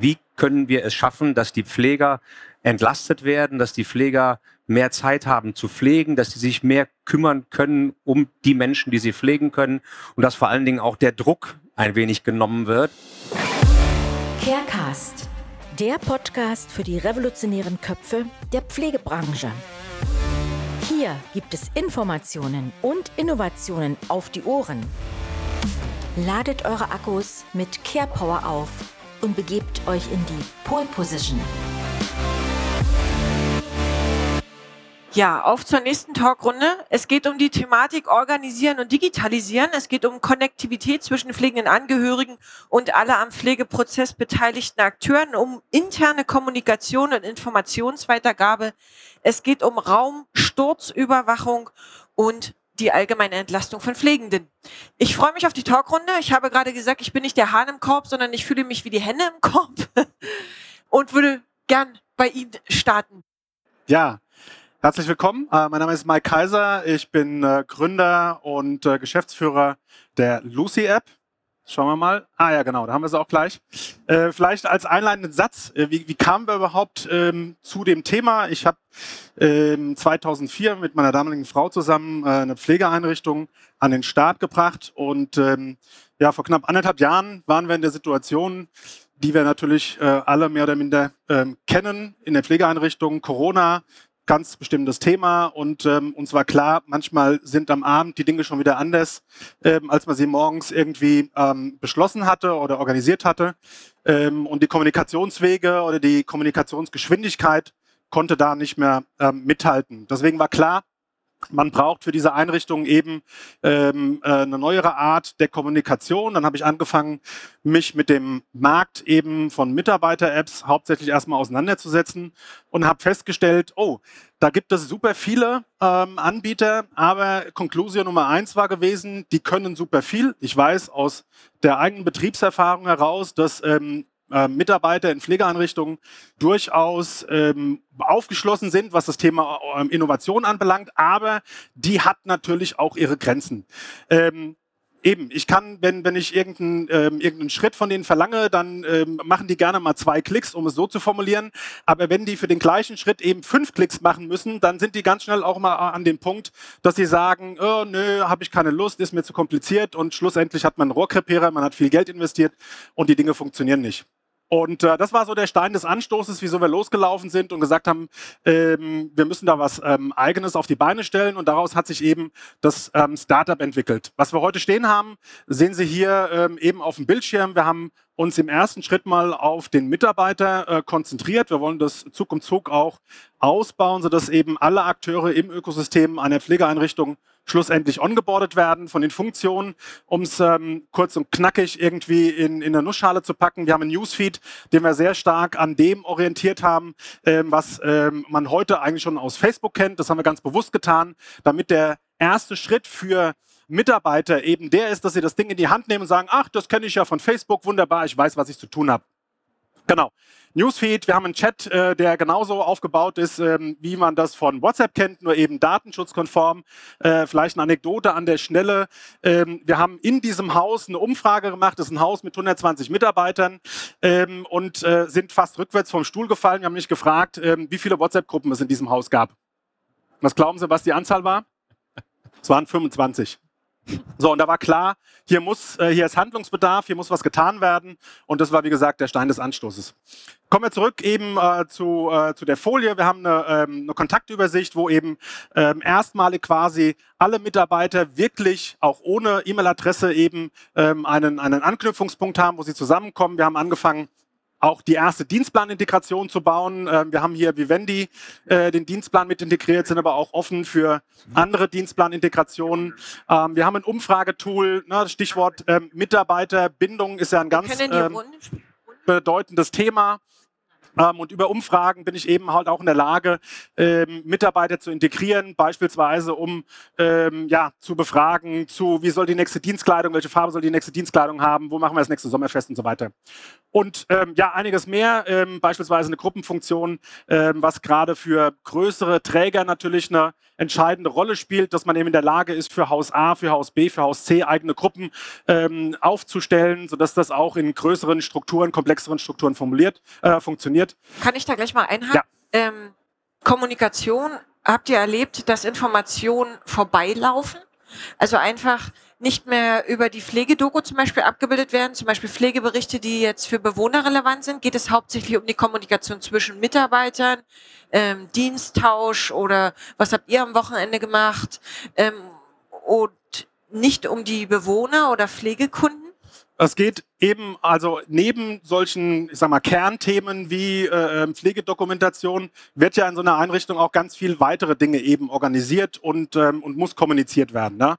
wie können wir es schaffen, dass die Pfleger entlastet werden, dass die Pfleger mehr Zeit haben zu pflegen, dass sie sich mehr kümmern können um die Menschen, die sie pflegen können und dass vor allen Dingen auch der Druck ein wenig genommen wird. Carecast, der Podcast für die revolutionären Köpfe der Pflegebranche. Hier gibt es Informationen und Innovationen auf die Ohren. Ladet eure Akkus mit CarePower auf und begebt euch in die Pole Position. Ja, auf zur nächsten Talkrunde. Es geht um die Thematik Organisieren und Digitalisieren. Es geht um Konnektivität zwischen pflegenden Angehörigen und alle am Pflegeprozess beteiligten Akteuren, um interne Kommunikation und Informationsweitergabe. Es geht um Raum, Sturzüberwachung und die allgemeine Entlastung von Pflegenden. Ich freue mich auf die Talkrunde. Ich habe gerade gesagt, ich bin nicht der Hahn im Korb, sondern ich fühle mich wie die Hände im Korb und würde gern bei Ihnen starten. Ja, Herzlich willkommen. Äh, mein Name ist Mike Kaiser. Ich bin äh, Gründer und äh, Geschäftsführer der Lucy App. Schauen wir mal. Ah ja, genau, da haben wir sie auch gleich. Äh, vielleicht als einleitenden Satz, äh, wie, wie, kamen wir überhaupt ähm, zu dem Thema? Ich habe ähm, 2004 mit meiner damaligen Frau zusammen äh, eine Pflegeeinrichtung an den Start gebracht und ähm, ja, vor knapp anderthalb Jahren waren wir in der Situation, die wir natürlich äh, alle mehr oder minder ähm, kennen in der Pflegeeinrichtung. Corona, ganz bestimmtes Thema und ähm, uns war klar, manchmal sind am Abend die Dinge schon wieder anders, ähm, als man sie morgens irgendwie ähm, beschlossen hatte oder organisiert hatte. Ähm, und die Kommunikationswege oder die Kommunikationsgeschwindigkeit konnte da nicht mehr ähm, mithalten. Deswegen war klar, man braucht für diese Einrichtung eben ähm, äh, eine neuere Art der Kommunikation. Dann habe ich angefangen, mich mit dem Markt eben von Mitarbeiter-Apps hauptsächlich erstmal auseinanderzusetzen und habe festgestellt, oh, da gibt es super viele ähm, Anbieter, aber Konklusion Nummer eins war gewesen, die können super viel. Ich weiß aus der eigenen Betriebserfahrung heraus, dass ähm, äh, Mitarbeiter in Pflegeeinrichtungen durchaus ähm, aufgeschlossen sind, was das Thema ähm, Innovation anbelangt, aber die hat natürlich auch ihre Grenzen. Ähm, Eben, ich kann, wenn, wenn ich irgendeinen, ähm, irgendeinen Schritt von denen verlange, dann ähm, machen die gerne mal zwei Klicks, um es so zu formulieren. Aber wenn die für den gleichen Schritt eben fünf Klicks machen müssen, dann sind die ganz schnell auch mal an dem Punkt, dass sie sagen, oh, nö, habe ich keine Lust, ist mir zu kompliziert und schlussendlich hat man einen Rohrkrepierer, man hat viel Geld investiert und die Dinge funktionieren nicht. Und äh, das war so der Stein des Anstoßes, wieso wir losgelaufen sind und gesagt haben, ähm, wir müssen da was ähm, Eigenes auf die Beine stellen. Und daraus hat sich eben das ähm, Startup entwickelt. Was wir heute stehen haben, sehen Sie hier ähm, eben auf dem Bildschirm. Wir haben uns im ersten Schritt mal auf den Mitarbeiter äh, konzentriert. Wir wollen das Zug um Zug auch ausbauen, sodass eben alle Akteure im Ökosystem einer Pflegeeinrichtung schlussendlich ongeboardet werden von den Funktionen, um es ähm, kurz und knackig irgendwie in, in eine Nussschale zu packen. Wir haben einen Newsfeed, den wir sehr stark an dem orientiert haben, ähm, was ähm, man heute eigentlich schon aus Facebook kennt. Das haben wir ganz bewusst getan, damit der erste Schritt für Mitarbeiter eben der ist, dass sie das Ding in die Hand nehmen und sagen, ach, das kenne ich ja von Facebook, wunderbar, ich weiß, was ich zu tun habe. Genau. Newsfeed, wir haben einen Chat, äh, der genauso aufgebaut ist, ähm, wie man das von WhatsApp kennt, nur eben datenschutzkonform. Äh, vielleicht eine Anekdote an der Stelle. Ähm, wir haben in diesem Haus eine Umfrage gemacht, das ist ein Haus mit 120 Mitarbeitern ähm, und äh, sind fast rückwärts vom Stuhl gefallen. Wir haben nicht gefragt, wie viele WhatsApp-Gruppen es in diesem Haus gab. Was glauben Sie, was die Anzahl war? Es waren 25. So, und da war klar, hier muss, äh, hier ist Handlungsbedarf, hier muss was getan werden. Und das war, wie gesagt, der Stein des Anstoßes. Kommen wir zurück eben äh, zu, äh, zu der Folie. Wir haben eine, ähm, eine Kontaktübersicht, wo eben ähm, erstmalig quasi alle Mitarbeiter wirklich auch ohne E-Mail-Adresse eben ähm, einen, einen Anknüpfungspunkt haben, wo sie zusammenkommen. Wir haben angefangen, auch die erste Dienstplanintegration zu bauen. Ähm, wir haben hier Vivendi äh, den Dienstplan mit integriert, sind aber auch offen für andere Dienstplanintegrationen. Ähm, wir haben ein Umfragetool, ne, Stichwort ähm, Mitarbeiterbindung ist ja ein ganz ähm, bedeutendes Thema. Ähm, und über Umfragen bin ich eben halt auch in der Lage, ähm, Mitarbeiter zu integrieren, beispielsweise um ähm, ja, zu befragen, zu wie soll die nächste Dienstkleidung, welche Farbe soll die nächste Dienstkleidung haben, wo machen wir das nächste Sommerfest und so weiter. Und ähm, ja, einiges mehr, ähm, beispielsweise eine Gruppenfunktion, ähm, was gerade für größere Träger natürlich eine entscheidende Rolle spielt, dass man eben in der Lage ist, für Haus A, für Haus B, für Haus C eigene Gruppen ähm, aufzustellen, sodass das auch in größeren Strukturen, komplexeren Strukturen formuliert, äh, funktioniert. Kann ich da gleich mal einhaken? Ja. Ähm, Kommunikation, habt ihr erlebt, dass Informationen vorbeilaufen? Also einfach nicht mehr über die Pflegedoku zum Beispiel abgebildet werden, zum Beispiel Pflegeberichte, die jetzt für Bewohner relevant sind, geht es hauptsächlich um die Kommunikation zwischen Mitarbeitern, ähm, Diensttausch oder was habt ihr am Wochenende gemacht ähm, und nicht um die Bewohner oder Pflegekunden? Es geht eben, also neben solchen, ich sag mal, Kernthemen wie äh, ähm, Pflegedokumentation wird ja in so einer Einrichtung auch ganz viel weitere Dinge eben organisiert und, ähm, und muss kommuniziert werden. Ne?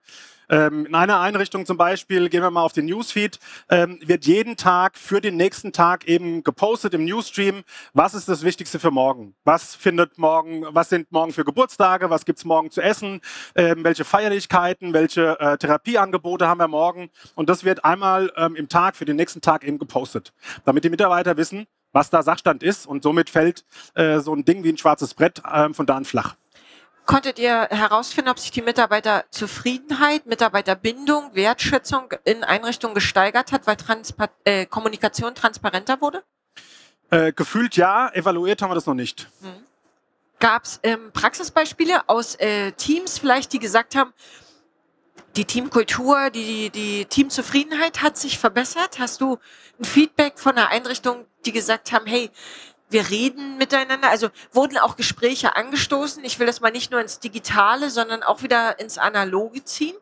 Ähm, in einer Einrichtung zum Beispiel, gehen wir mal auf den Newsfeed, ähm, wird jeden Tag für den nächsten Tag eben gepostet im Newsstream, was ist das Wichtigste für morgen? Was findet morgen, was sind morgen für Geburtstage? Was gibt's morgen zu essen? Ähm, welche Feierlichkeiten, welche äh, Therapieangebote haben wir morgen? Und das wird einmal im Tag für den nächsten Tag eben gepostet, damit die Mitarbeiter wissen, was da Sachstand ist und somit fällt äh, so ein Ding wie ein schwarzes Brett von da an flach. Konntet ihr herausfinden, ob sich die Mitarbeiterzufriedenheit, Mitarbeiterbindung, Wertschätzung in Einrichtungen gesteigert hat, weil Transpa äh, Kommunikation transparenter wurde? Äh, gefühlt ja, evaluiert haben wir das noch nicht. Mhm. Gab es ähm, Praxisbeispiele aus äh, Teams vielleicht, die gesagt haben, die Teamkultur, die, die Teamzufriedenheit hat sich verbessert? Hast du ein Feedback von einer Einrichtung, die gesagt haben, hey, wir reden miteinander. Also wurden auch Gespräche angestoßen. Ich will das mal nicht nur ins Digitale, sondern auch wieder ins Analoge ziehen.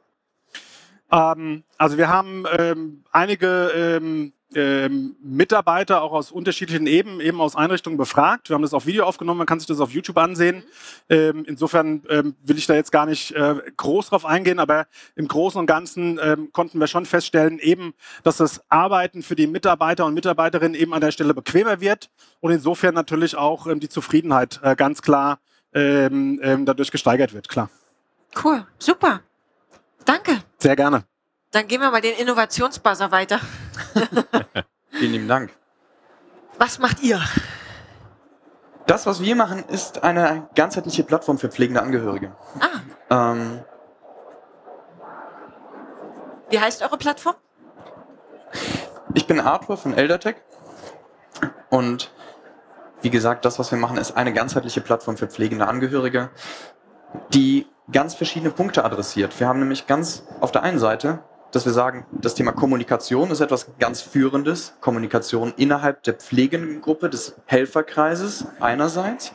Ähm, also wir haben ähm, einige ähm, ähm, Mitarbeiter auch aus unterschiedlichen Ebenen, eben aus Einrichtungen befragt. Wir haben das auf Video aufgenommen, man kann sich das auf YouTube ansehen. Mhm. Ähm, insofern ähm, will ich da jetzt gar nicht äh, groß drauf eingehen, aber im Großen und Ganzen ähm, konnten wir schon feststellen, eben, dass das Arbeiten für die Mitarbeiter und Mitarbeiterinnen eben an der Stelle bequemer wird und insofern natürlich auch ähm, die Zufriedenheit äh, ganz klar dadurch gesteigert wird, klar. Cool, super. Danke. Sehr gerne. Dann gehen wir mal den Innovationsbuzzer weiter. Vielen lieben Dank. Was macht ihr? Das, was wir machen, ist eine ganzheitliche Plattform für pflegende Angehörige. Ah. Ähm, Wie heißt eure Plattform? Ich bin Arthur von Eldertech und wie gesagt, das, was wir machen, ist eine ganzheitliche Plattform für pflegende Angehörige, die ganz verschiedene Punkte adressiert. Wir haben nämlich ganz auf der einen Seite dass wir sagen, das Thema Kommunikation ist etwas ganz Führendes. Kommunikation innerhalb der Pflegengruppe, des Helferkreises einerseits.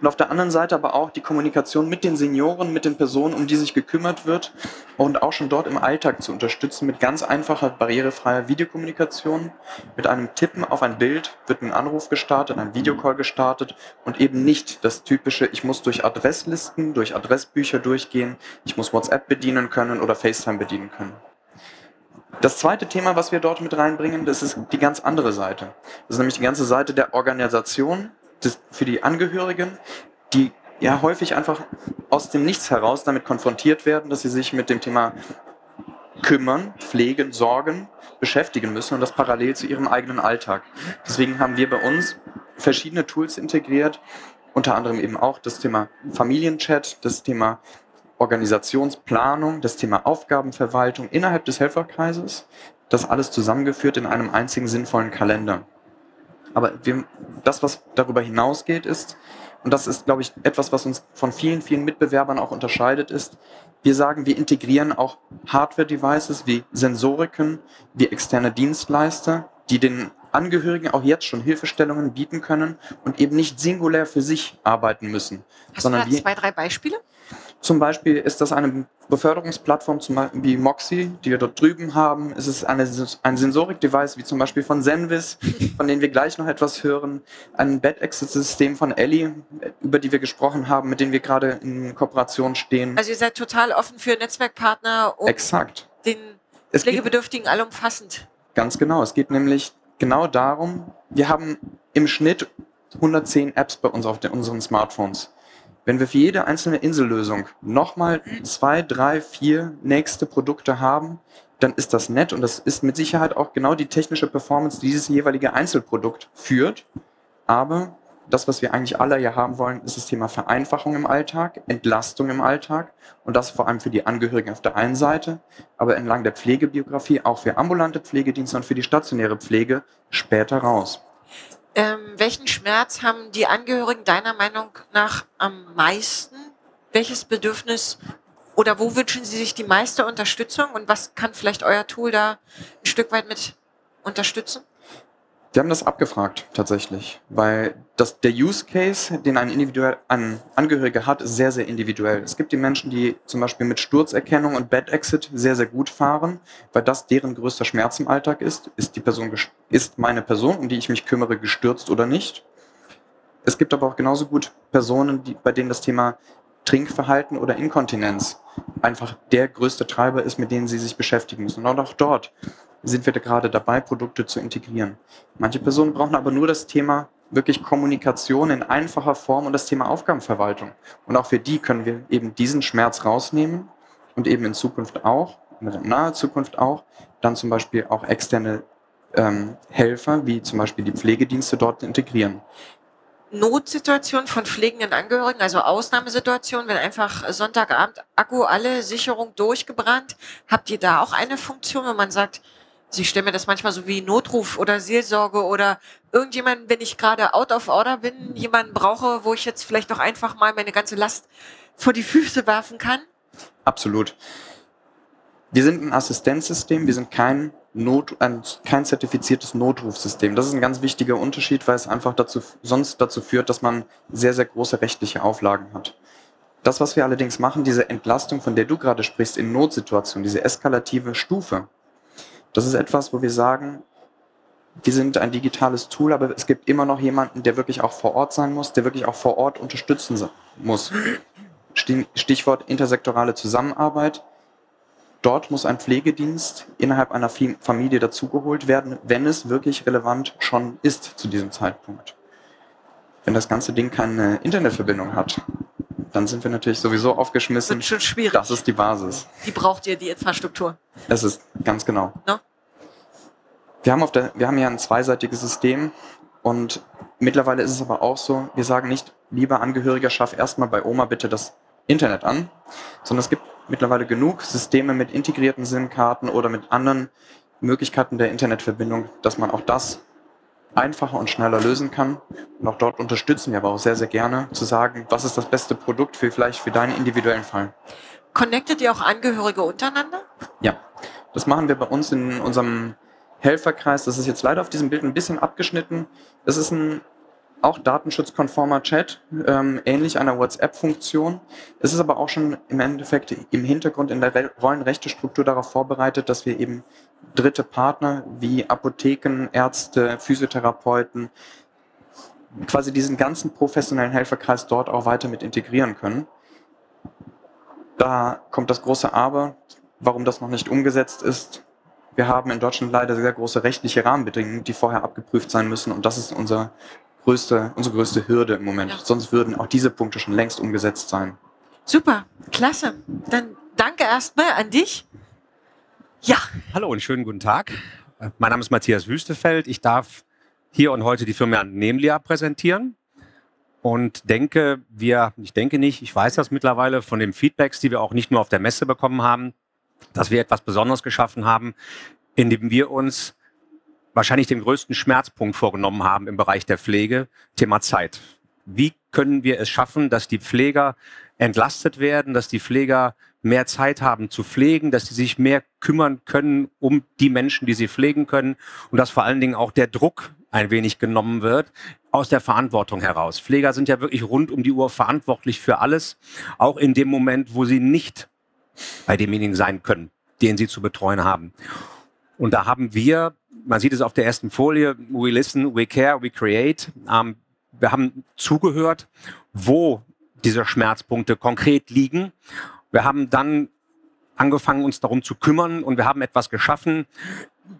Und auf der anderen Seite aber auch die Kommunikation mit den Senioren, mit den Personen, um die sich gekümmert wird und auch schon dort im Alltag zu unterstützen mit ganz einfacher, barrierefreier Videokommunikation. Mit einem Tippen auf ein Bild wird ein Anruf gestartet, ein Videocall gestartet und eben nicht das typische, ich muss durch Adresslisten, durch Adressbücher durchgehen, ich muss WhatsApp bedienen können oder FaceTime bedienen können. Das zweite Thema, was wir dort mit reinbringen, das ist die ganz andere Seite. Das ist nämlich die ganze Seite der Organisation des, für die Angehörigen, die ja häufig einfach aus dem Nichts heraus damit konfrontiert werden, dass sie sich mit dem Thema kümmern, pflegen, sorgen, beschäftigen müssen und das parallel zu ihrem eigenen Alltag. Deswegen haben wir bei uns verschiedene Tools integriert, unter anderem eben auch das Thema Familienchat, das Thema Organisationsplanung, das Thema Aufgabenverwaltung innerhalb des Helferkreises, das alles zusammengeführt in einem einzigen sinnvollen Kalender. Aber wir, das, was darüber hinausgeht, ist, und das ist, glaube ich, etwas, was uns von vielen, vielen Mitbewerbern auch unterscheidet, ist, wir sagen, wir integrieren auch Hardware-Devices wie Sensoriken, wie externe Dienstleister, die den Angehörigen auch jetzt schon Hilfestellungen bieten können und eben nicht singulär für sich arbeiten müssen. Hast sondern du da zwei, drei Beispiele? Zum Beispiel ist das eine Beförderungsplattform wie Moxie, die wir dort drüben haben. Es ist eine, ein Sensorik-Device wie zum Beispiel von Zenvis, von denen wir gleich noch etwas hören. Ein Bed-Exit-System von Ellie, über die wir gesprochen haben, mit denen wir gerade in Kooperation stehen. Also ihr seid total offen für Netzwerkpartner und Exakt. den es Pflegebedürftigen allumfassend. Ganz genau. Es geht nämlich genau darum, wir haben im Schnitt 110 Apps bei uns auf den, unseren Smartphones. Wenn wir für jede einzelne Insellösung nochmal zwei, drei, vier nächste Produkte haben, dann ist das nett und das ist mit Sicherheit auch genau die technische Performance, die dieses jeweilige Einzelprodukt führt. Aber das, was wir eigentlich alle hier haben wollen, ist das Thema Vereinfachung im Alltag, Entlastung im Alltag und das vor allem für die Angehörigen auf der einen Seite, aber entlang der Pflegebiografie auch für ambulante Pflegedienste und für die stationäre Pflege später raus. Ähm, welchen Schmerz haben die Angehörigen deiner Meinung nach am meisten? Welches Bedürfnis oder wo wünschen Sie sich die meiste Unterstützung und was kann vielleicht euer Tool da ein Stück weit mit unterstützen? Wir haben das abgefragt tatsächlich, weil das, der Use Case, den ein, individuell, ein Angehöriger hat, ist sehr, sehr individuell. Es gibt die Menschen, die zum Beispiel mit Sturzerkennung und Bad Exit sehr, sehr gut fahren, weil das deren größter Schmerz im Alltag ist. Ist die Person, ist meine Person, um die ich mich kümmere, gestürzt oder nicht? Es gibt aber auch genauso gut Personen, die, bei denen das Thema Trinkverhalten oder Inkontinenz einfach der größte Treiber ist, mit denen sie sich beschäftigen müssen. Und auch dort sind wir da gerade dabei, Produkte zu integrieren. Manche Personen brauchen aber nur das Thema wirklich Kommunikation in einfacher Form und das Thema Aufgabenverwaltung. Und auch für die können wir eben diesen Schmerz rausnehmen und eben in Zukunft auch, in naher Zukunft auch, dann zum Beispiel auch externe ähm, Helfer, wie zum Beispiel die Pflegedienste dort integrieren. Notsituation von pflegenden Angehörigen, also Ausnahmesituation, wenn einfach Sonntagabend Akku alle Sicherung durchgebrannt, habt ihr da auch eine Funktion, wo man sagt, Sie stellen mir das manchmal so wie Notruf oder Seelsorge oder irgendjemand, wenn ich gerade out of order bin, jemanden brauche, wo ich jetzt vielleicht auch einfach mal meine ganze Last vor die Füße werfen kann? Absolut. Wir sind ein Assistenzsystem, wir sind kein Not, ein, kein zertifiziertes Notrufsystem. Das ist ein ganz wichtiger Unterschied, weil es einfach dazu, sonst dazu führt, dass man sehr, sehr große rechtliche Auflagen hat. Das, was wir allerdings machen, diese Entlastung, von der du gerade sprichst, in Notsituationen, diese eskalative Stufe, das ist etwas, wo wir sagen, wir sind ein digitales Tool, aber es gibt immer noch jemanden, der wirklich auch vor Ort sein muss, der wirklich auch vor Ort unterstützen muss. Stichwort intersektorale Zusammenarbeit. Dort muss ein Pflegedienst innerhalb einer Familie dazugeholt werden, wenn es wirklich relevant schon ist zu diesem Zeitpunkt. Wenn das ganze Ding keine Internetverbindung hat, dann sind wir natürlich sowieso aufgeschmissen. Wird schon schwierig. Das ist die Basis. Die braucht ihr, die Infrastruktur. Das ist ganz genau. No? Wir haben, auf der, wir haben ja ein zweiseitiges System und mittlerweile ist es aber auch so, wir sagen nicht, lieber Angehöriger, schaff erstmal bei Oma bitte das Internet an, sondern es gibt mittlerweile genug Systeme mit integrierten SIM-Karten oder mit anderen Möglichkeiten der Internetverbindung, dass man auch das einfacher und schneller lösen kann. Und auch dort unterstützen wir aber auch sehr, sehr gerne, zu sagen, was ist das beste Produkt für vielleicht für deinen individuellen Fall. Connectet ihr auch Angehörige untereinander? Ja, das machen wir bei uns in unserem Helferkreis. Das ist jetzt leider auf diesem Bild ein bisschen abgeschnitten. Das ist ein auch datenschutzkonformer Chat, ähm, ähnlich einer WhatsApp-Funktion. Es ist aber auch schon im Endeffekt im Hintergrund in der Rollenrechtestruktur darauf vorbereitet, dass wir eben dritte Partner wie Apotheken, Ärzte, Physiotherapeuten, quasi diesen ganzen professionellen Helferkreis dort auch weiter mit integrieren können. Da kommt das große Aber, warum das noch nicht umgesetzt ist. Wir haben in Deutschland leider sehr große rechtliche Rahmenbedingungen, die vorher abgeprüft sein müssen. Und das ist unser größte, unsere größte Hürde im Moment. Ja. Sonst würden auch diese Punkte schon längst umgesetzt sein. Super, klasse. Dann danke erstmal an dich. Ja. Hallo und schönen guten Tag. Mein Name ist Matthias Wüstefeld. Ich darf hier und heute die Firma Nemlia präsentieren und denke, wir, ich denke nicht, ich weiß das mittlerweile von den Feedbacks, die wir auch nicht nur auf der Messe bekommen haben, dass wir etwas Besonderes geschaffen haben, indem wir uns wahrscheinlich den größten Schmerzpunkt vorgenommen haben im Bereich der Pflege, Thema Zeit. Wie können wir es schaffen, dass die Pfleger entlastet werden, dass die Pfleger mehr Zeit haben zu pflegen, dass sie sich mehr kümmern können um die Menschen, die sie pflegen können und dass vor allen Dingen auch der Druck ein wenig genommen wird aus der Verantwortung heraus. Pfleger sind ja wirklich rund um die Uhr verantwortlich für alles, auch in dem Moment, wo sie nicht bei demjenigen sein können, den sie zu betreuen haben. Und da haben wir man sieht es auf der ersten Folie, we listen, we care, we create. Ähm, wir haben zugehört, wo diese Schmerzpunkte konkret liegen. Wir haben dann angefangen, uns darum zu kümmern und wir haben etwas geschaffen,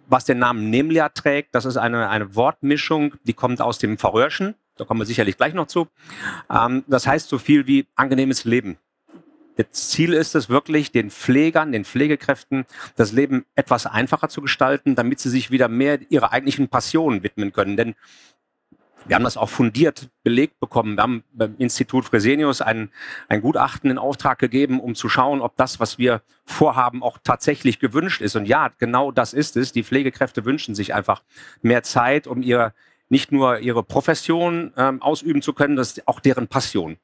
was den Namen Nemlia trägt. Das ist eine, eine Wortmischung, die kommt aus dem Färöischen. Da kommen wir sicherlich gleich noch zu. Ähm, das heißt so viel wie angenehmes Leben. Das Ziel ist es wirklich, den Pflegern, den Pflegekräften das Leben etwas einfacher zu gestalten, damit sie sich wieder mehr ihrer eigentlichen Passion widmen können. Denn wir haben das auch fundiert belegt bekommen. Wir haben beim Institut Fresenius ein, ein Gutachten in Auftrag gegeben, um zu schauen, ob das, was wir vorhaben, auch tatsächlich gewünscht ist. Und ja, genau das ist es. Die Pflegekräfte wünschen sich einfach mehr Zeit, um ihr nicht nur ihre Profession ähm, ausüben zu können, das ist auch deren Passion.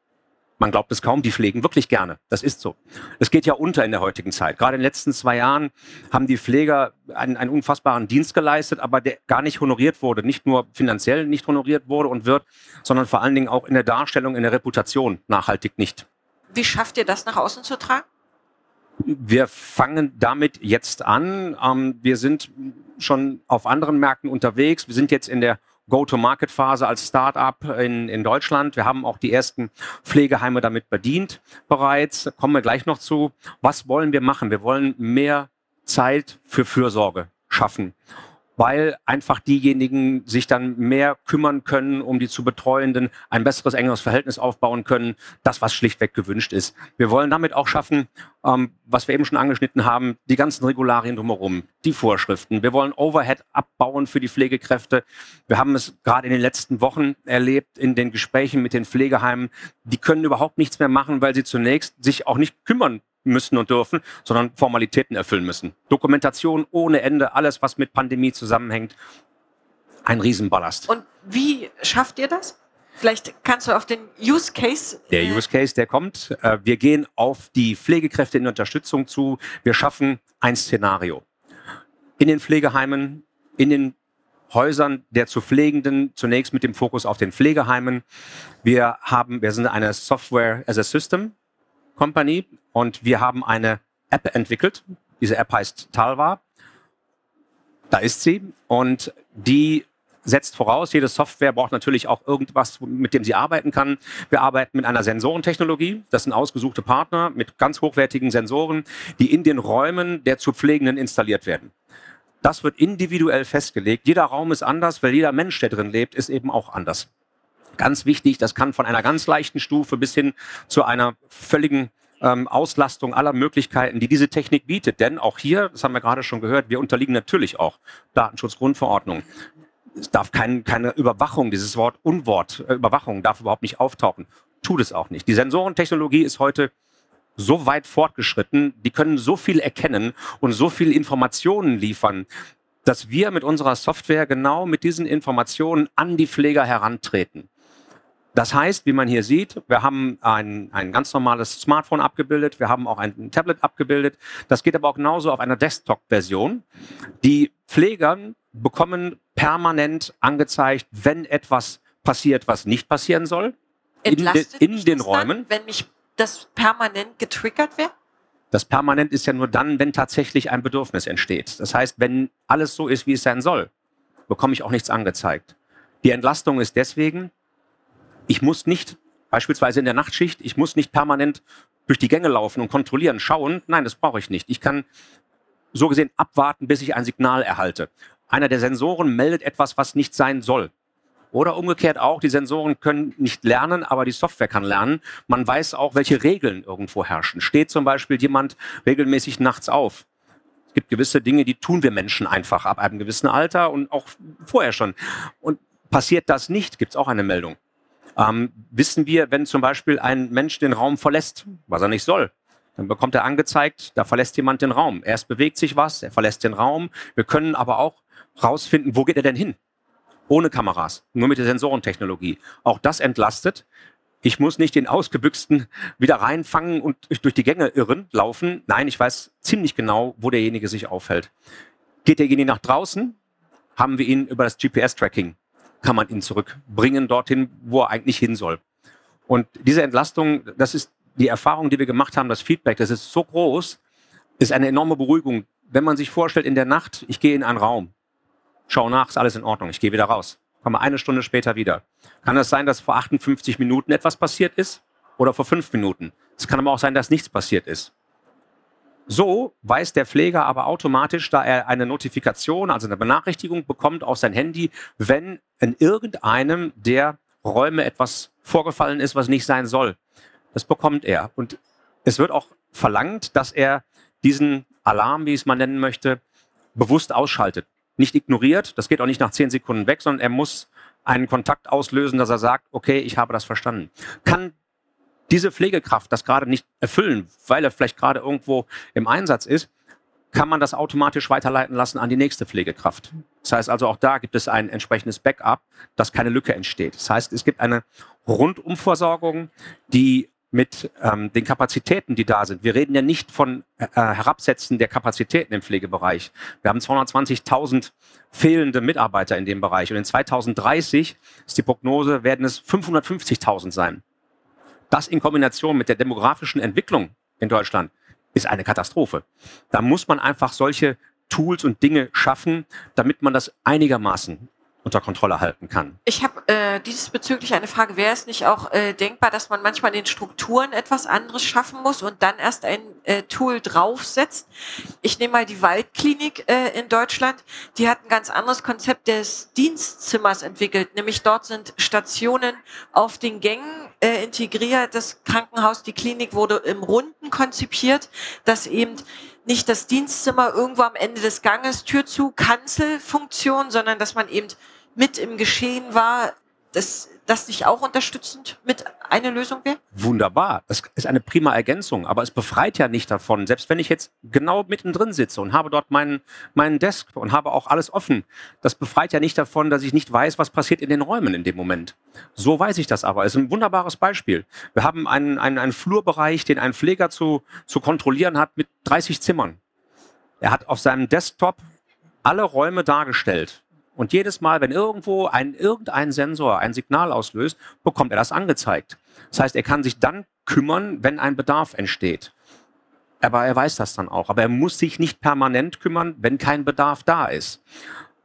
Man glaubt es kaum, die pflegen wirklich gerne. Das ist so. Es geht ja unter in der heutigen Zeit. Gerade in den letzten zwei Jahren haben die Pfleger einen, einen unfassbaren Dienst geleistet, aber der gar nicht honoriert wurde. Nicht nur finanziell nicht honoriert wurde und wird, sondern vor allen Dingen auch in der Darstellung, in der Reputation nachhaltig nicht. Wie schafft ihr das nach außen zu tragen? Wir fangen damit jetzt an. Ähm, wir sind schon auf anderen Märkten unterwegs. Wir sind jetzt in der Go-to-Market-Phase als Start-up in, in Deutschland. Wir haben auch die ersten Pflegeheime damit bedient bereits. Kommen wir gleich noch zu. Was wollen wir machen? Wir wollen mehr Zeit für Fürsorge schaffen weil einfach diejenigen sich dann mehr kümmern können, um die zu Betreuenden, ein besseres, engeres Verhältnis aufbauen können, das, was schlichtweg gewünscht ist. Wir wollen damit auch schaffen, ähm, was wir eben schon angeschnitten haben, die ganzen Regularien drumherum, die Vorschriften. Wir wollen Overhead abbauen für die Pflegekräfte. Wir haben es gerade in den letzten Wochen erlebt in den Gesprächen mit den Pflegeheimen. Die können überhaupt nichts mehr machen, weil sie zunächst sich auch nicht kümmern müssen und dürfen, sondern Formalitäten erfüllen müssen. Dokumentation ohne Ende, alles, was mit Pandemie zusammenhängt. Ein Riesenballast. Und wie schafft ihr das? Vielleicht kannst du auf den Use Case. Der äh, Use Case, der kommt. Äh, wir gehen auf die Pflegekräfte in Unterstützung zu. Wir schaffen ein Szenario. In den Pflegeheimen, in den Häusern der zu Pflegenden, zunächst mit dem Fokus auf den Pflegeheimen. Wir haben, wir sind eine Software as a System Company und wir haben eine App entwickelt. Diese App heißt Talva. Da ist sie und die setzt voraus, jede Software braucht natürlich auch irgendwas, mit dem sie arbeiten kann. Wir arbeiten mit einer Sensorentechnologie. Das sind ausgesuchte Partner mit ganz hochwertigen Sensoren, die in den Räumen der zu Pflegenden installiert werden. Das wird individuell festgelegt. Jeder Raum ist anders, weil jeder Mensch, der drin lebt, ist eben auch anders. Ganz wichtig, das kann von einer ganz leichten Stufe bis hin zu einer völligen ähm, Auslastung aller Möglichkeiten, die diese Technik bietet. Denn auch hier, das haben wir gerade schon gehört, wir unterliegen natürlich auch Datenschutzgrundverordnung. Es darf kein, keine Überwachung, dieses Wort Unwort, äh, Überwachung darf überhaupt nicht auftauchen. Tut es auch nicht. Die Sensorentechnologie ist heute so weit fortgeschritten, die können so viel erkennen und so viel Informationen liefern, dass wir mit unserer Software genau mit diesen Informationen an die Pfleger herantreten. Das heißt, wie man hier sieht, wir haben ein, ein ganz normales Smartphone abgebildet, wir haben auch ein Tablet abgebildet. Das geht aber auch genauso auf einer Desktop-Version. Die Pfleger bekommen permanent angezeigt, wenn etwas passiert, was nicht passieren soll. In, de, in den Räumen. Dann, wenn mich das permanent getriggert wird? Das permanent ist ja nur dann, wenn tatsächlich ein Bedürfnis entsteht. Das heißt, wenn alles so ist, wie es sein soll, bekomme ich auch nichts angezeigt. Die Entlastung ist deswegen, ich muss nicht, beispielsweise in der Nachtschicht, ich muss nicht permanent durch die Gänge laufen und kontrollieren, schauen. Nein, das brauche ich nicht. Ich kann so gesehen abwarten, bis ich ein Signal erhalte. Einer der Sensoren meldet etwas, was nicht sein soll. Oder umgekehrt auch, die Sensoren können nicht lernen, aber die Software kann lernen. Man weiß auch, welche Regeln irgendwo herrschen. Steht zum Beispiel jemand regelmäßig nachts auf? Es gibt gewisse Dinge, die tun wir Menschen einfach ab einem gewissen Alter und auch vorher schon. Und passiert das nicht, gibt es auch eine Meldung. Ähm, wissen wir, wenn zum Beispiel ein Mensch den Raum verlässt, was er nicht soll, dann bekommt er angezeigt, da verlässt jemand den Raum. Erst bewegt sich was, er verlässt den Raum. Wir können aber auch rausfinden, wo geht er denn hin? Ohne Kameras, nur mit der Sensorentechnologie. Auch das entlastet. Ich muss nicht den Ausgebüxten wieder reinfangen und durch die Gänge irren, laufen. Nein, ich weiß ziemlich genau, wo derjenige sich aufhält. Geht derjenige nach draußen, haben wir ihn über das GPS-Tracking kann man ihn zurückbringen dorthin, wo er eigentlich hin soll. Und diese Entlastung, das ist die Erfahrung, die wir gemacht haben, das Feedback, das ist so groß, ist eine enorme Beruhigung. Wenn man sich vorstellt, in der Nacht, ich gehe in einen Raum, schaue nach, ist alles in Ordnung, ich gehe wieder raus, komme eine Stunde später wieder. Kann das sein, dass vor 58 Minuten etwas passiert ist oder vor fünf Minuten? Es kann aber auch sein, dass nichts passiert ist. So weiß der Pfleger aber automatisch, da er eine Notifikation, also eine Benachrichtigung bekommt auf sein Handy, wenn in irgendeinem der Räume etwas vorgefallen ist, was nicht sein soll. Das bekommt er. Und es wird auch verlangt, dass er diesen Alarm, wie ich es mal nennen möchte, bewusst ausschaltet. Nicht ignoriert, das geht auch nicht nach zehn Sekunden weg, sondern er muss einen Kontakt auslösen, dass er sagt, okay, ich habe das verstanden. Kann diese Pflegekraft das gerade nicht erfüllen, weil er vielleicht gerade irgendwo im Einsatz ist, kann man das automatisch weiterleiten lassen an die nächste Pflegekraft. Das heißt also, auch da gibt es ein entsprechendes Backup, dass keine Lücke entsteht. Das heißt, es gibt eine Rundumversorgung, die mit ähm, den Kapazitäten, die da sind. Wir reden ja nicht von äh, Herabsetzen der Kapazitäten im Pflegebereich. Wir haben 220.000 fehlende Mitarbeiter in dem Bereich. Und in 2030 ist die Prognose, werden es 550.000 sein. Das in Kombination mit der demografischen Entwicklung in Deutschland ist eine Katastrophe. Da muss man einfach solche Tools und Dinge schaffen, damit man das einigermaßen unter Kontrolle halten kann. Ich habe äh, diesbezüglich eine Frage. Wäre es nicht auch äh, denkbar, dass man manchmal in den Strukturen etwas anderes schaffen muss und dann erst ein äh, Tool draufsetzt? Ich nehme mal die Waldklinik äh, in Deutschland. Die hat ein ganz anderes Konzept des Dienstzimmers entwickelt. Nämlich dort sind Stationen auf den Gängen äh, integriert. Das Krankenhaus, die Klinik wurde im Runden konzipiert, dass eben nicht das Dienstzimmer irgendwo am Ende des Ganges, Tür zu, Kanzelfunktion, sondern dass man eben mit im Geschehen war, dass das nicht auch unterstützend mit eine Lösung wäre? Wunderbar. Das ist eine prima Ergänzung, aber es befreit ja nicht davon. Selbst wenn ich jetzt genau mittendrin sitze und habe dort meinen, meinen Desk und habe auch alles offen, das befreit ja nicht davon, dass ich nicht weiß, was passiert in den Räumen in dem Moment. So weiß ich das aber. Es ist ein wunderbares Beispiel. Wir haben einen, einen, einen Flurbereich, den ein Pfleger zu, zu kontrollieren hat mit 30 Zimmern. Er hat auf seinem Desktop alle Räume dargestellt und jedes Mal, wenn irgendwo ein, irgendein Sensor ein Signal auslöst, bekommt er das angezeigt. Das heißt, er kann sich dann kümmern, wenn ein Bedarf entsteht. Aber er weiß das dann auch. Aber er muss sich nicht permanent kümmern, wenn kein Bedarf da ist.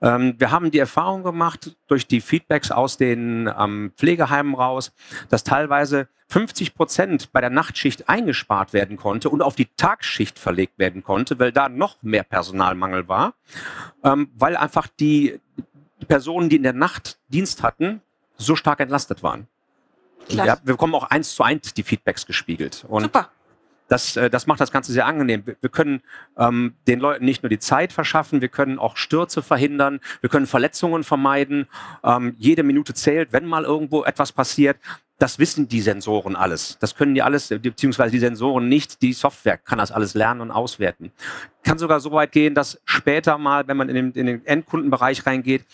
Ähm, wir haben die Erfahrung gemacht durch die Feedbacks aus den ähm, Pflegeheimen raus, dass teilweise 50 Prozent bei der Nachtschicht eingespart werden konnte und auf die Tagsschicht verlegt werden konnte, weil da noch mehr Personalmangel war, ähm, weil einfach die Personen, die in der Nacht Dienst hatten, so stark entlastet waren. Ja, wir bekommen auch eins zu eins die Feedbacks gespiegelt. Und Super. Das, äh, das macht das Ganze sehr angenehm. Wir können ähm, den Leuten nicht nur die Zeit verschaffen, wir können auch Stürze verhindern, wir können Verletzungen vermeiden. Ähm, jede Minute zählt, wenn mal irgendwo etwas passiert. Das wissen die Sensoren alles. Das können die alles, beziehungsweise die Sensoren nicht. Die Software kann das alles lernen und auswerten. Kann sogar so weit gehen, dass später mal, wenn man in den, in den Endkundenbereich reingeht,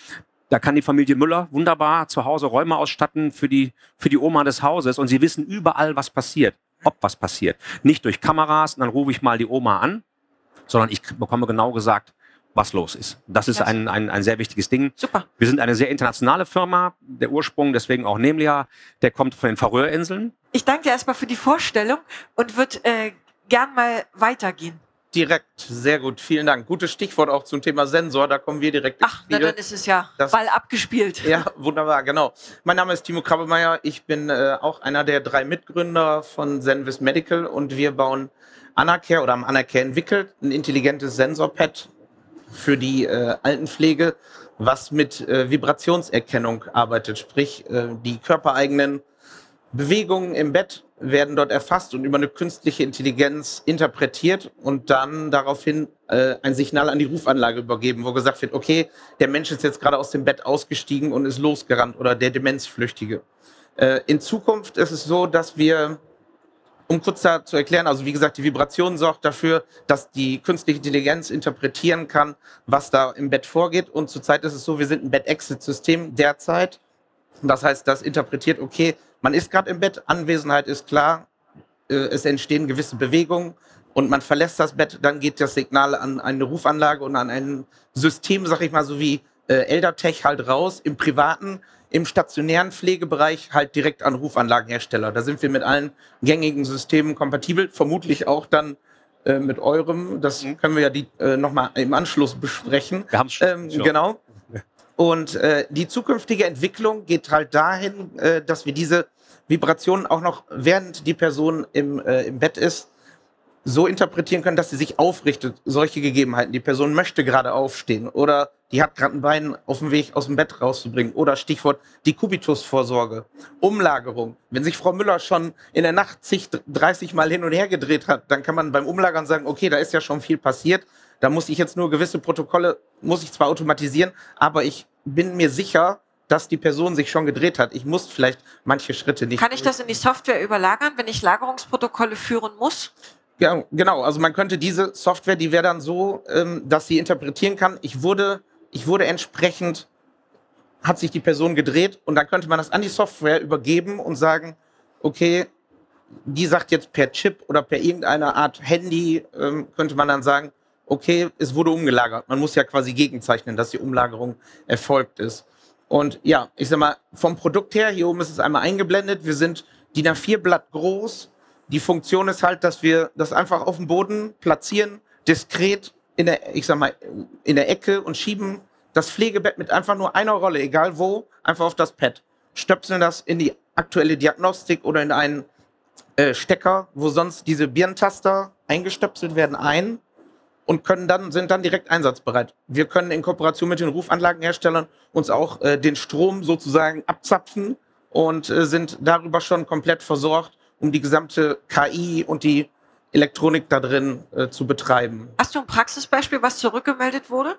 da kann die Familie Müller wunderbar zu Hause Räume ausstatten für die, für die Oma des Hauses und sie wissen überall, was passiert ob was passiert. Nicht durch Kameras, dann rufe ich mal die Oma an, sondern ich bekomme genau gesagt, was los ist. Das ist ein, ein, ein sehr wichtiges Ding. Super. Wir sind eine sehr internationale Firma. Der Ursprung, deswegen auch Nemlia, der kommt von den Färöerinseln. Ich danke dir erstmal für die Vorstellung und würde äh, gern mal weitergehen. Direkt, sehr gut, vielen Dank. Gutes Stichwort auch zum Thema Sensor, da kommen wir direkt Ach, na, dann ist es ja das, Ball abgespielt. Ja, wunderbar, genau. Mein Name ist Timo Krabbemeyer, ich bin äh, auch einer der drei Mitgründer von Zenvis Medical und wir bauen Anacare oder haben Anacare entwickelt, ein intelligentes Sensorpad für die äh, Altenpflege, was mit äh, Vibrationserkennung arbeitet, sprich äh, die körpereigenen Bewegungen im Bett werden dort erfasst und über eine künstliche Intelligenz interpretiert und dann daraufhin äh, ein Signal an die Rufanlage übergeben, wo gesagt wird, okay, der Mensch ist jetzt gerade aus dem Bett ausgestiegen und ist losgerannt oder der Demenzflüchtige. Äh, in Zukunft ist es so, dass wir, um kurz da zu erklären, also wie gesagt, die Vibration sorgt dafür, dass die künstliche Intelligenz interpretieren kann, was da im Bett vorgeht und zurzeit ist es so, wir sind ein Bed-Exit-System derzeit. Das heißt, das interpretiert, okay, man ist gerade im Bett, Anwesenheit ist klar, äh, es entstehen gewisse Bewegungen und man verlässt das Bett, dann geht das Signal an eine Rufanlage und an ein System, sag ich mal, so wie äh, Eldertech halt raus, im privaten, im stationären Pflegebereich halt direkt an Rufanlagenhersteller. Da sind wir mit allen gängigen Systemen kompatibel, vermutlich auch dann äh, mit eurem. Das mhm. können wir ja die äh, nochmal im Anschluss besprechen. Wir haben es schon. Ähm, genau. Und äh, die zukünftige Entwicklung geht halt dahin, äh, dass wir diese Vibrationen auch noch, während die Person im, äh, im Bett ist, so interpretieren können, dass sie sich aufrichtet. Solche Gegebenheiten. Die Person möchte gerade aufstehen oder die hat gerade ein Bein auf dem Weg aus dem Bett rauszubringen. Oder Stichwort die Kubitusvorsorge. Umlagerung. Wenn sich Frau Müller schon in der Nacht zig, 30 Mal hin und her gedreht hat, dann kann man beim Umlagern sagen, okay, da ist ja schon viel passiert. Da muss ich jetzt nur gewisse Protokolle, muss ich zwar automatisieren, aber ich bin mir sicher, dass die Person sich schon gedreht hat. Ich muss vielleicht manche Schritte nicht. Kann ich das in die Software überlagern, wenn ich Lagerungsprotokolle führen muss? Ja, genau. Also man könnte diese Software, die wäre dann so, ähm, dass sie interpretieren kann. Ich wurde, ich wurde entsprechend, hat sich die Person gedreht und dann könnte man das an die Software übergeben und sagen, okay, die sagt jetzt per Chip oder per irgendeiner Art Handy, ähm, könnte man dann sagen, okay, es wurde umgelagert. Man muss ja quasi gegenzeichnen, dass die Umlagerung erfolgt ist. Und ja, ich sag mal, vom Produkt her, hier oben ist es einmal eingeblendet. Wir sind DIN A4 Blatt groß, die Funktion ist halt, dass wir das einfach auf dem Boden platzieren, diskret in der, ich sag mal, in der Ecke und schieben das Pflegebett mit einfach nur einer Rolle, egal wo, einfach auf das Pad. Stöpseln das in die aktuelle Diagnostik oder in einen äh, Stecker, wo sonst diese Birnentaster eingestöpselt werden, ein und können dann, sind dann direkt einsatzbereit. Wir können in Kooperation mit den Rufanlagenherstellern uns auch äh, den Strom sozusagen abzapfen und äh, sind darüber schon komplett versorgt um die gesamte KI und die Elektronik da drin äh, zu betreiben. Hast du ein Praxisbeispiel, was zurückgemeldet wurde?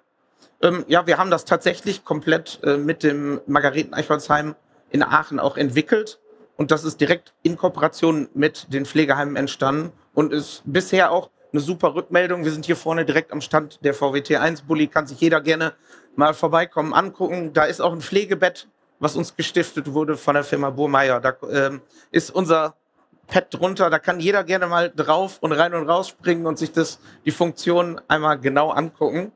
Ähm, ja, wir haben das tatsächlich komplett äh, mit dem Margareten Eichholzheim in Aachen auch entwickelt. Und das ist direkt in Kooperation mit den Pflegeheimen entstanden und ist bisher auch eine super Rückmeldung. Wir sind hier vorne direkt am Stand der VWT 1 Bulli, kann sich jeder gerne mal vorbeikommen, angucken. Da ist auch ein Pflegebett, was uns gestiftet wurde von der Firma Burmeier. Da ähm, ist unser Pad drunter, da kann jeder gerne mal drauf und rein und raus springen und sich das, die Funktion einmal genau angucken.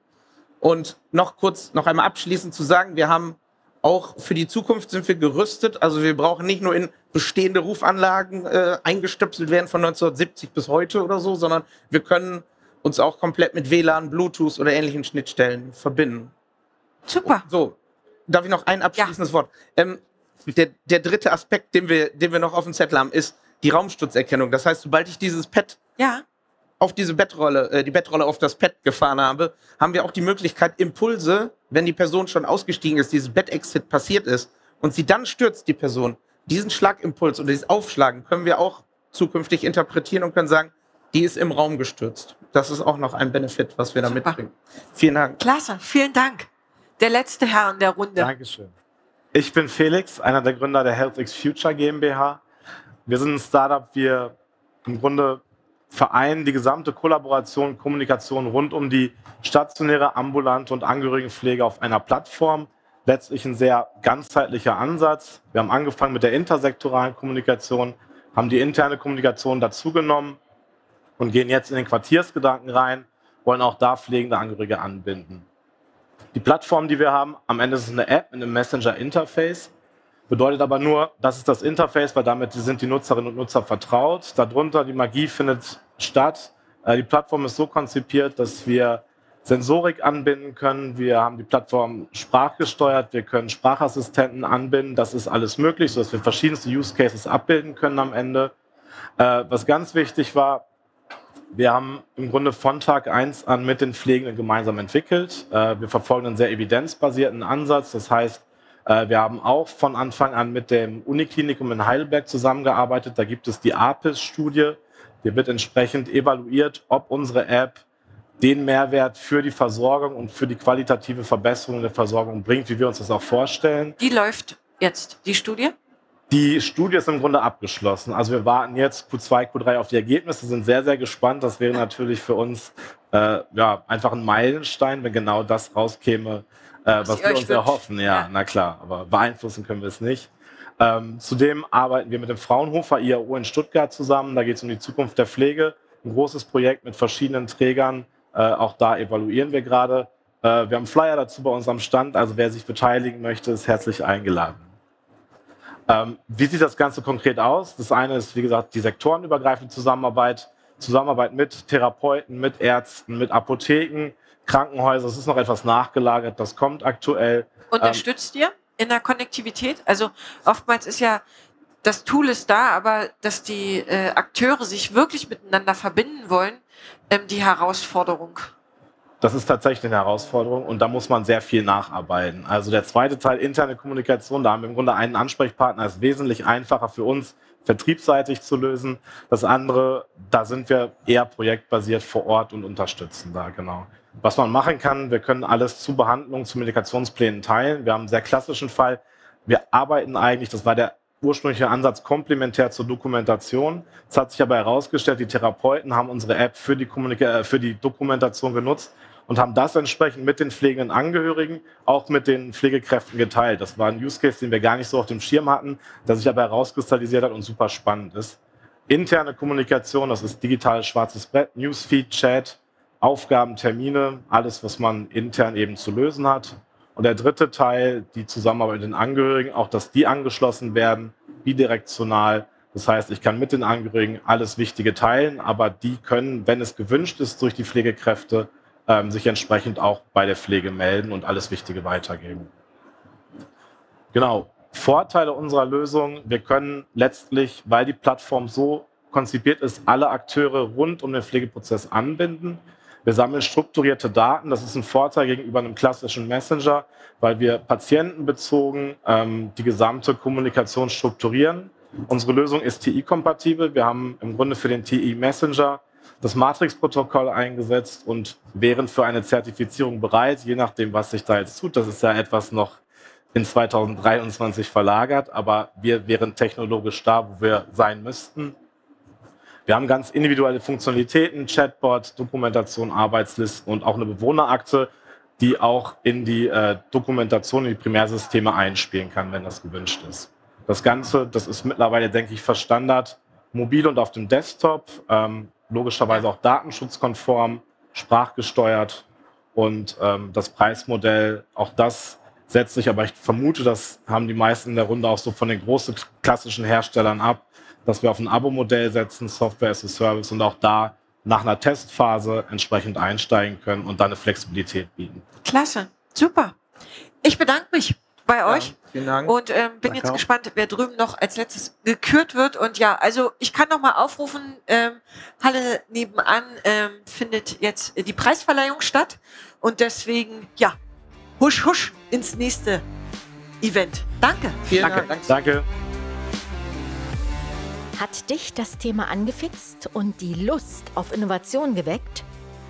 Und noch kurz, noch einmal abschließend zu sagen, wir haben auch für die Zukunft sind wir gerüstet. Also wir brauchen nicht nur in bestehende Rufanlagen äh, eingestöpselt werden von 1970 bis heute oder so, sondern wir können uns auch komplett mit WLAN, Bluetooth oder ähnlichen Schnittstellen verbinden. Super. So, darf ich noch ein abschließendes ja. Wort? Ähm, der, der dritte Aspekt, den wir, den wir noch auf dem Zettel haben, ist, die Raumsturzerkennung. Das heißt, sobald ich dieses Pad ja. auf diese Bettrolle, äh, die Bettrolle auf das Pad gefahren habe, haben wir auch die Möglichkeit, Impulse, wenn die Person schon ausgestiegen ist, dieses Bed-Exit passiert ist und sie dann stürzt, die Person, diesen Schlagimpuls oder dieses Aufschlagen können wir auch zukünftig interpretieren und können sagen, die ist im Raum gestürzt. Das ist auch noch ein Benefit, was wir da Super. mitbringen. Vielen Dank. Klasse, vielen Dank. Der letzte Herr in der Runde. Dankeschön. Ich bin Felix, einer der Gründer der HealthX Future GmbH. Wir sind ein Startup, wir im Grunde vereinen die gesamte Kollaboration, Kommunikation rund um die stationäre, ambulante und Angehörigenpflege auf einer Plattform. Letztlich ein sehr ganzheitlicher Ansatz. Wir haben angefangen mit der intersektoralen Kommunikation, haben die interne Kommunikation dazugenommen und gehen jetzt in den Quartiersgedanken rein, wollen auch da pflegende Angehörige anbinden. Die Plattform, die wir haben, am Ende ist es eine App mit einem Messenger-Interface. Bedeutet aber nur, das ist das Interface, weil damit sind die Nutzerinnen und Nutzer vertraut. Darunter die Magie findet statt. Äh, die Plattform ist so konzipiert, dass wir Sensorik anbinden können. Wir haben die Plattform sprachgesteuert. Wir können Sprachassistenten anbinden. Das ist alles möglich, sodass wir verschiedenste Use Cases abbilden können am Ende. Äh, was ganz wichtig war, wir haben im Grunde von Tag 1 an mit den Pflegenden gemeinsam entwickelt. Äh, wir verfolgen einen sehr evidenzbasierten Ansatz. Das heißt, wir haben auch von Anfang an mit dem Uniklinikum in Heidelberg zusammengearbeitet. Da gibt es die APIS-Studie. Hier wird entsprechend evaluiert, ob unsere App den Mehrwert für die Versorgung und für die qualitative Verbesserung der Versorgung bringt, wie wir uns das auch vorstellen. Die läuft jetzt, die Studie? Die Studie ist im Grunde abgeschlossen. Also wir warten jetzt Q2, Q3 auf die Ergebnisse, sind sehr, sehr gespannt. Das wäre natürlich für uns äh, ja, einfach ein Meilenstein, wenn genau das rauskäme, äh, was wir uns erhoffen. Ja, ja, na klar, aber beeinflussen können wir es nicht. Ähm, zudem arbeiten wir mit dem Fraunhofer IAO in Stuttgart zusammen. Da geht es um die Zukunft der Pflege. Ein großes Projekt mit verschiedenen Trägern. Äh, auch da evaluieren wir gerade. Äh, wir haben Flyer dazu bei uns am Stand. Also wer sich beteiligen möchte, ist herzlich eingeladen. Ähm, wie sieht das Ganze konkret aus? Das eine ist, wie gesagt, die sektorenübergreifende Zusammenarbeit. Zusammenarbeit mit Therapeuten, mit Ärzten, mit Apotheken, Krankenhäuser. Es ist noch etwas nachgelagert, das kommt aktuell. Unterstützt ähm, ihr in der Konnektivität? Also oftmals ist ja das Tool ist da, aber dass die äh, Akteure sich wirklich miteinander verbinden wollen, ähm, die Herausforderung. Das ist tatsächlich eine Herausforderung und da muss man sehr viel nacharbeiten. Also der zweite Teil interne Kommunikation, da haben wir im Grunde einen Ansprechpartner, ist wesentlich einfacher für uns, vertriebsseitig zu lösen. Das andere, da sind wir eher projektbasiert vor Ort und unterstützen da, genau. Was man machen kann, wir können alles zu Behandlungen, zu Medikationsplänen teilen. Wir haben einen sehr klassischen Fall. Wir arbeiten eigentlich, das war der ursprüngliche Ansatz, komplementär zur Dokumentation. Es hat sich aber herausgestellt, die Therapeuten haben unsere App für die, Kommunika äh, für die Dokumentation genutzt und haben das entsprechend mit den pflegenden Angehörigen, auch mit den Pflegekräften geteilt. Das war ein Use Case, den wir gar nicht so auf dem Schirm hatten, der sich aber herauskristallisiert hat und super spannend ist. Interne Kommunikation, das ist digitales schwarzes Brett, Newsfeed, Chat, Aufgaben, Termine, alles, was man intern eben zu lösen hat. Und der dritte Teil, die Zusammenarbeit mit den Angehörigen, auch dass die angeschlossen werden, bidirektional. Das heißt, ich kann mit den Angehörigen alles Wichtige teilen, aber die können, wenn es gewünscht ist, durch die Pflegekräfte ähm, sich entsprechend auch bei der Pflege melden und alles Wichtige weitergeben. Genau. Vorteile unserer Lösung, wir können letztlich, weil die Plattform so konzipiert ist, alle Akteure rund um den Pflegeprozess anbinden. Wir sammeln strukturierte Daten. Das ist ein Vorteil gegenüber einem klassischen Messenger, weil wir patientenbezogen ähm, die gesamte Kommunikation strukturieren. Unsere Lösung ist TI-kompatibel. Wir haben im Grunde für den TI-Messenger das Matrix-Protokoll eingesetzt und wären für eine Zertifizierung bereit, je nachdem, was sich da jetzt tut. Das ist ja etwas noch in 2023 verlagert, aber wir wären technologisch da, wo wir sein müssten. Wir haben ganz individuelle Funktionalitäten, Chatbot, Dokumentation, Arbeitslisten und auch eine Bewohnerakte, die auch in die äh, Dokumentation, in die Primärsysteme einspielen kann, wenn das gewünscht ist. Das Ganze, das ist mittlerweile, denke ich, verstandard, mobil und auf dem Desktop. Ähm, logischerweise auch datenschutzkonform, sprachgesteuert und ähm, das Preismodell, auch das setzt sich, aber ich vermute, das haben die meisten in der Runde auch so von den großen klassischen Herstellern ab, dass wir auf ein Abo-Modell setzen, Software as a Service und auch da nach einer Testphase entsprechend einsteigen können und dann eine Flexibilität bieten. Klasse, super. Ich bedanke mich bei Ja, euch. vielen Dank. Und ähm, bin Danke jetzt auch. gespannt, wer drüben noch als letztes gekürt wird. Und ja, also ich kann noch mal aufrufen, ähm, Halle nebenan ähm, findet jetzt die Preisverleihung statt. Und deswegen, ja, husch, husch ins nächste Event. Danke. Vielen Danke. Dank. Danke. Hat dich das Thema angefixt und die Lust auf Innovation geweckt?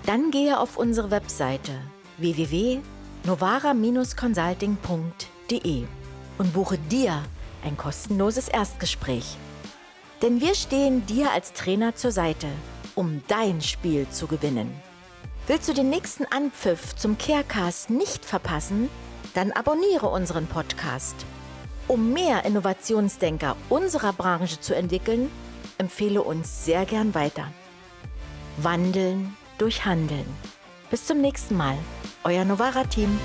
Dann gehe auf unsere Webseite www.novara-consulting.de und buche dir ein kostenloses Erstgespräch. Denn wir stehen dir als Trainer zur Seite, um dein Spiel zu gewinnen. Willst du den nächsten Anpfiff zum Carecast nicht verpassen? Dann abonniere unseren Podcast. Um mehr Innovationsdenker unserer Branche zu entwickeln, empfehle uns sehr gern weiter. Wandeln durch Handeln. Bis zum nächsten Mal, euer Novara-Team.